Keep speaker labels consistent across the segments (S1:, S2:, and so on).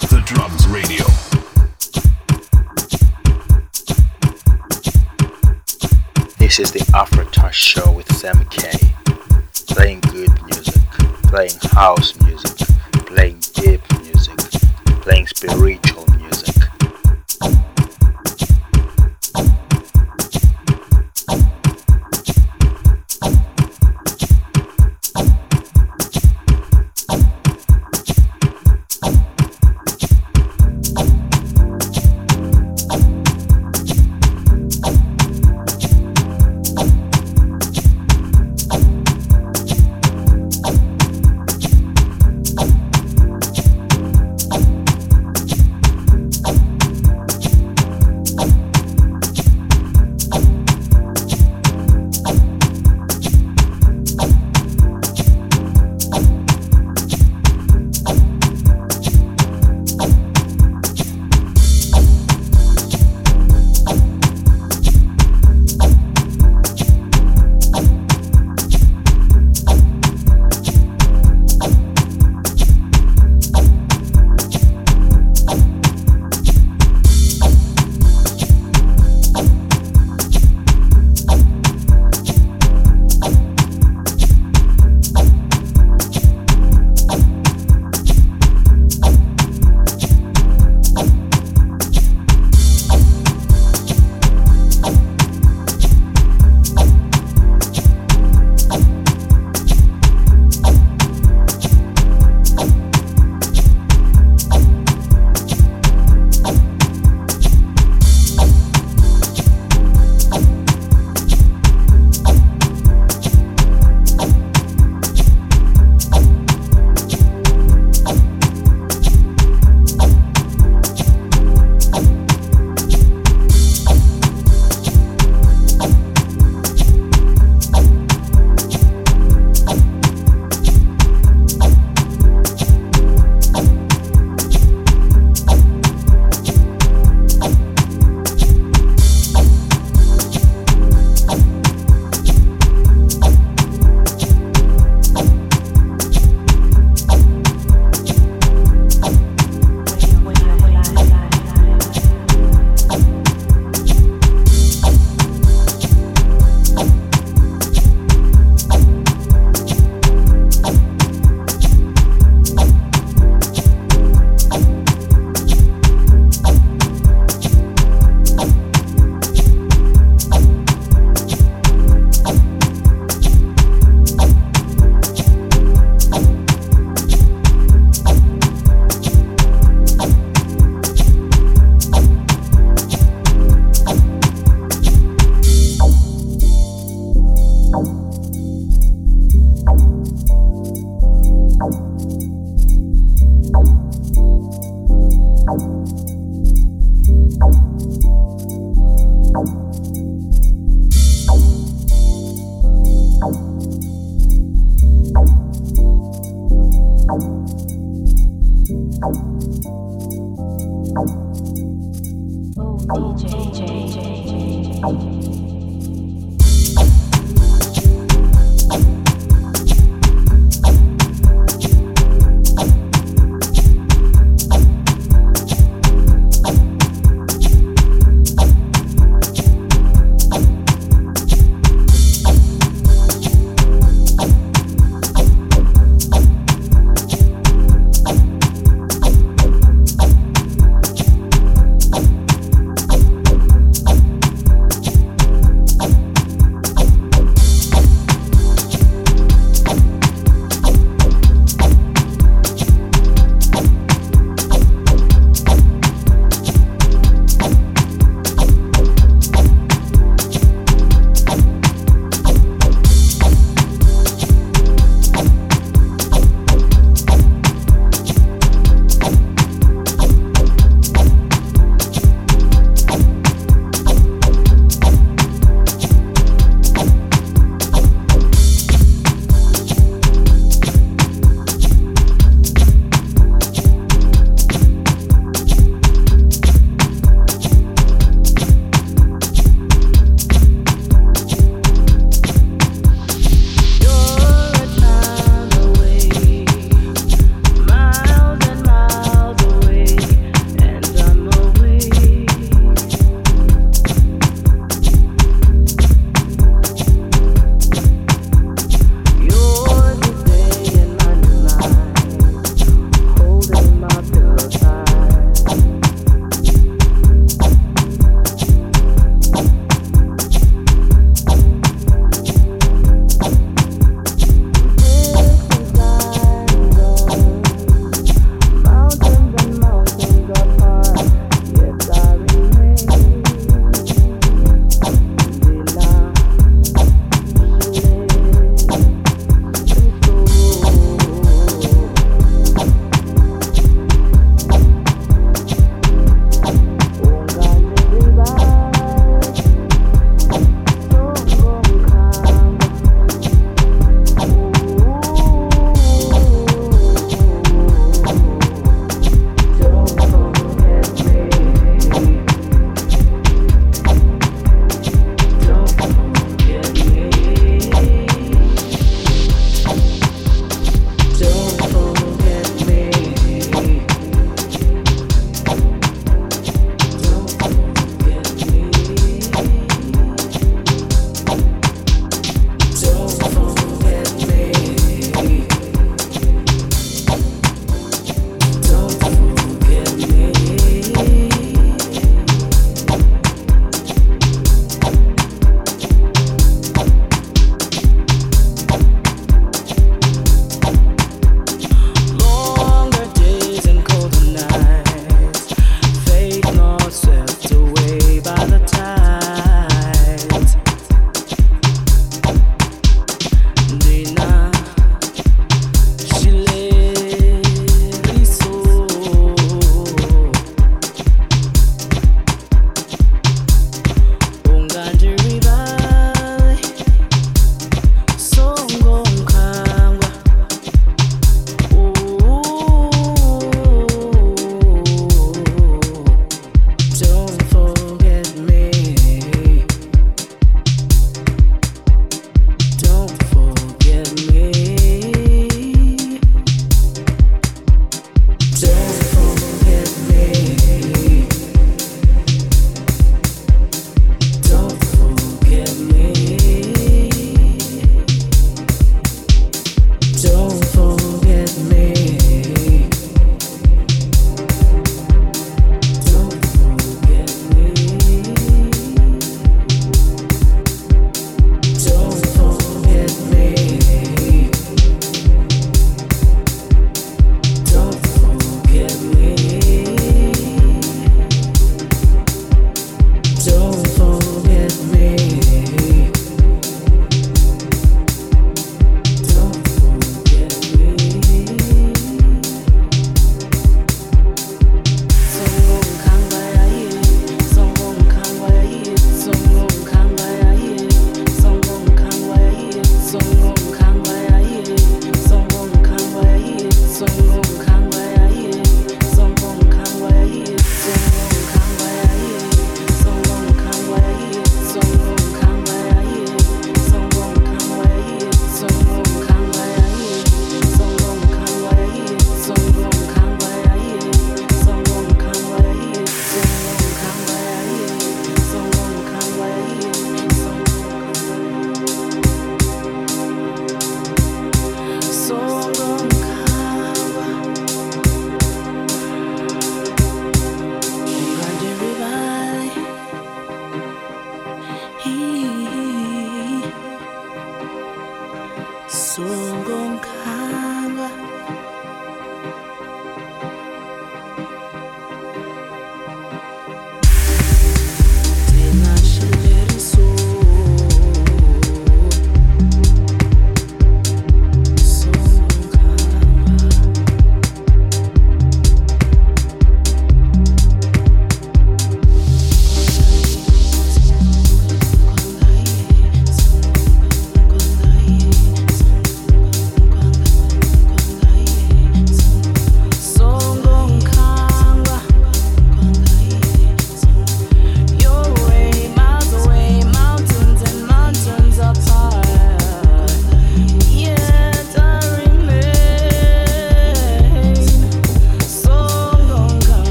S1: The Drums Radio.
S2: This is the Afro Touch Show with Sam K. Playing good music, playing house music, playing deep music, playing spiritual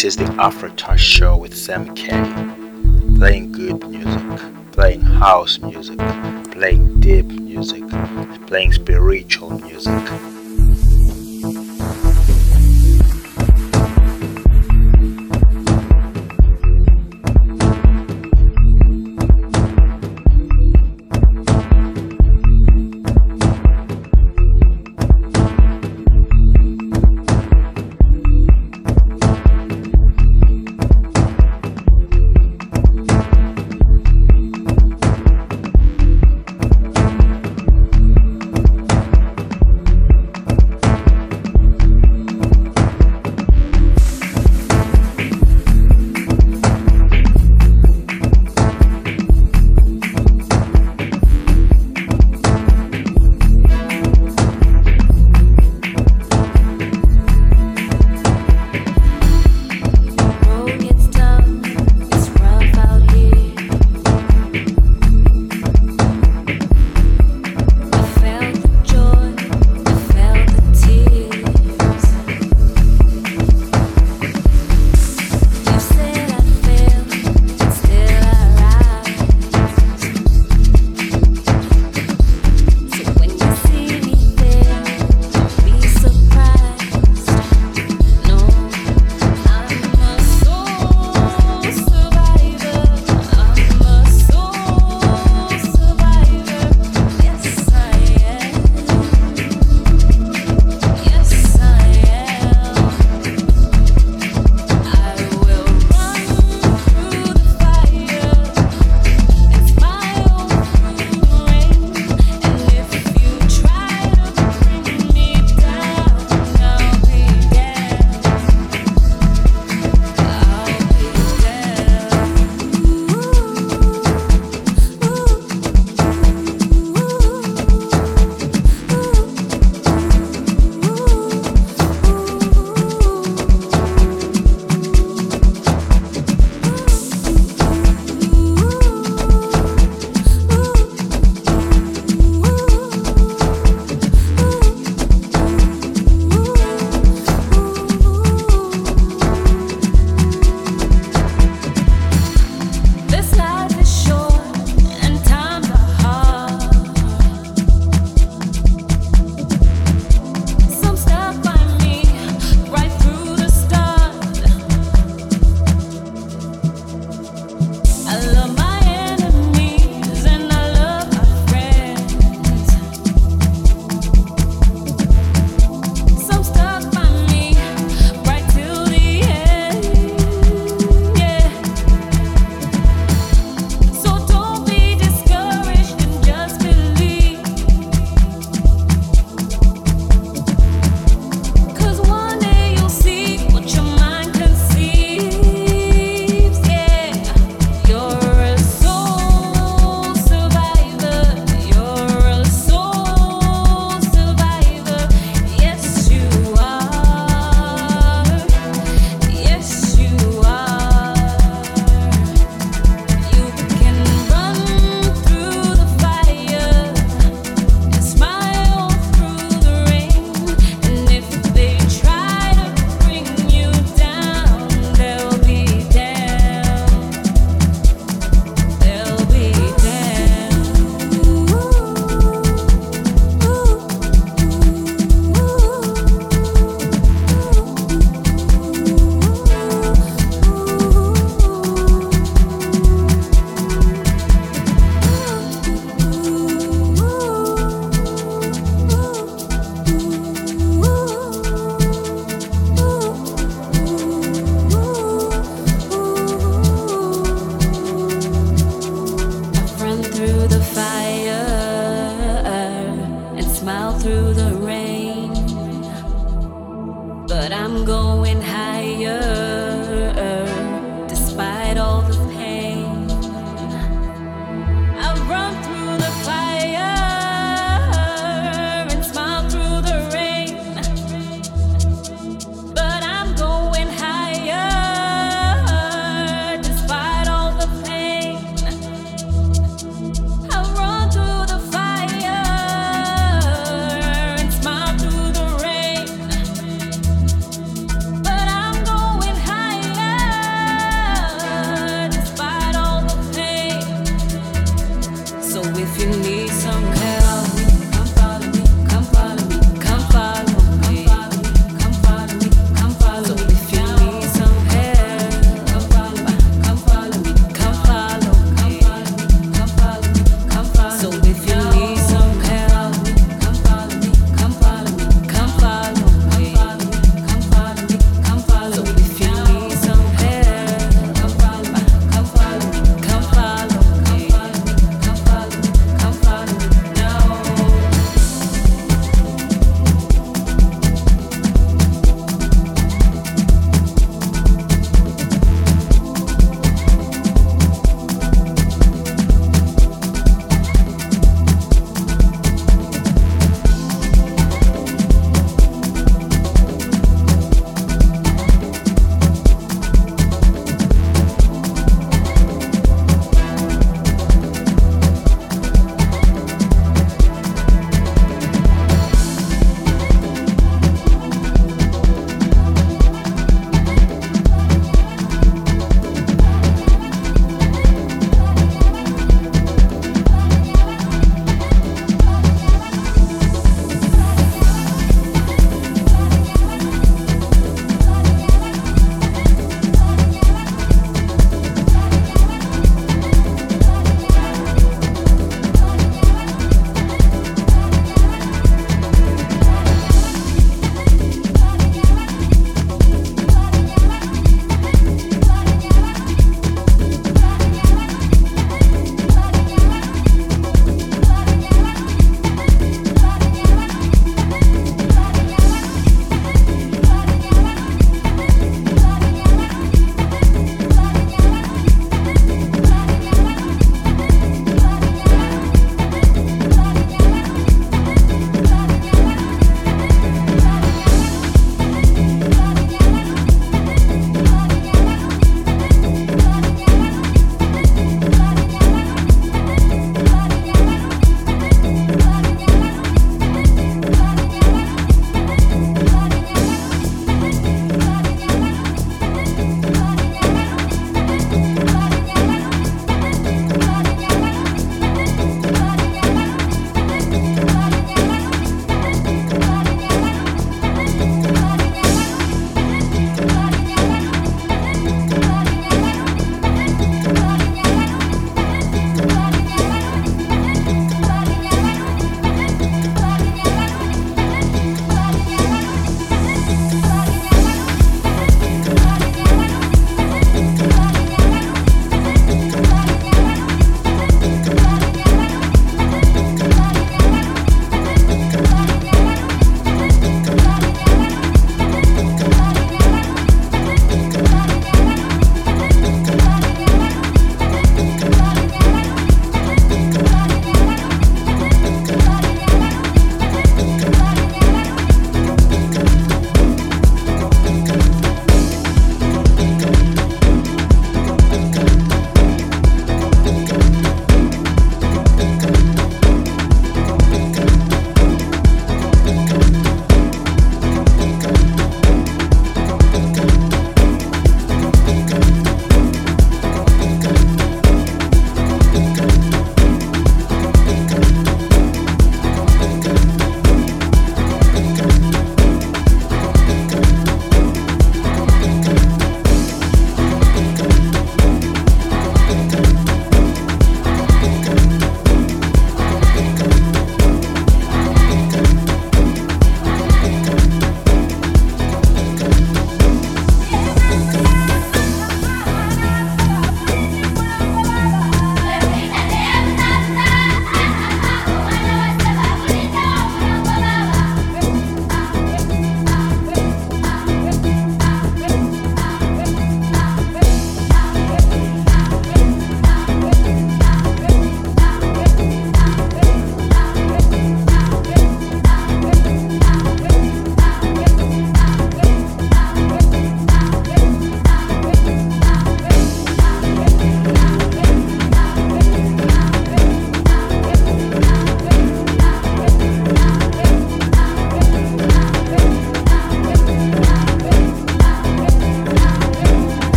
S2: This is the Afro Touch Show with Sam K. Playing good music, playing house music, playing deep music, playing spiritual music.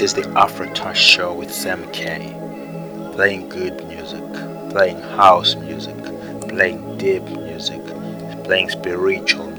S2: This is the Afro Touch Show with Sam K. Playing good music, playing house music, playing deep music, playing spiritual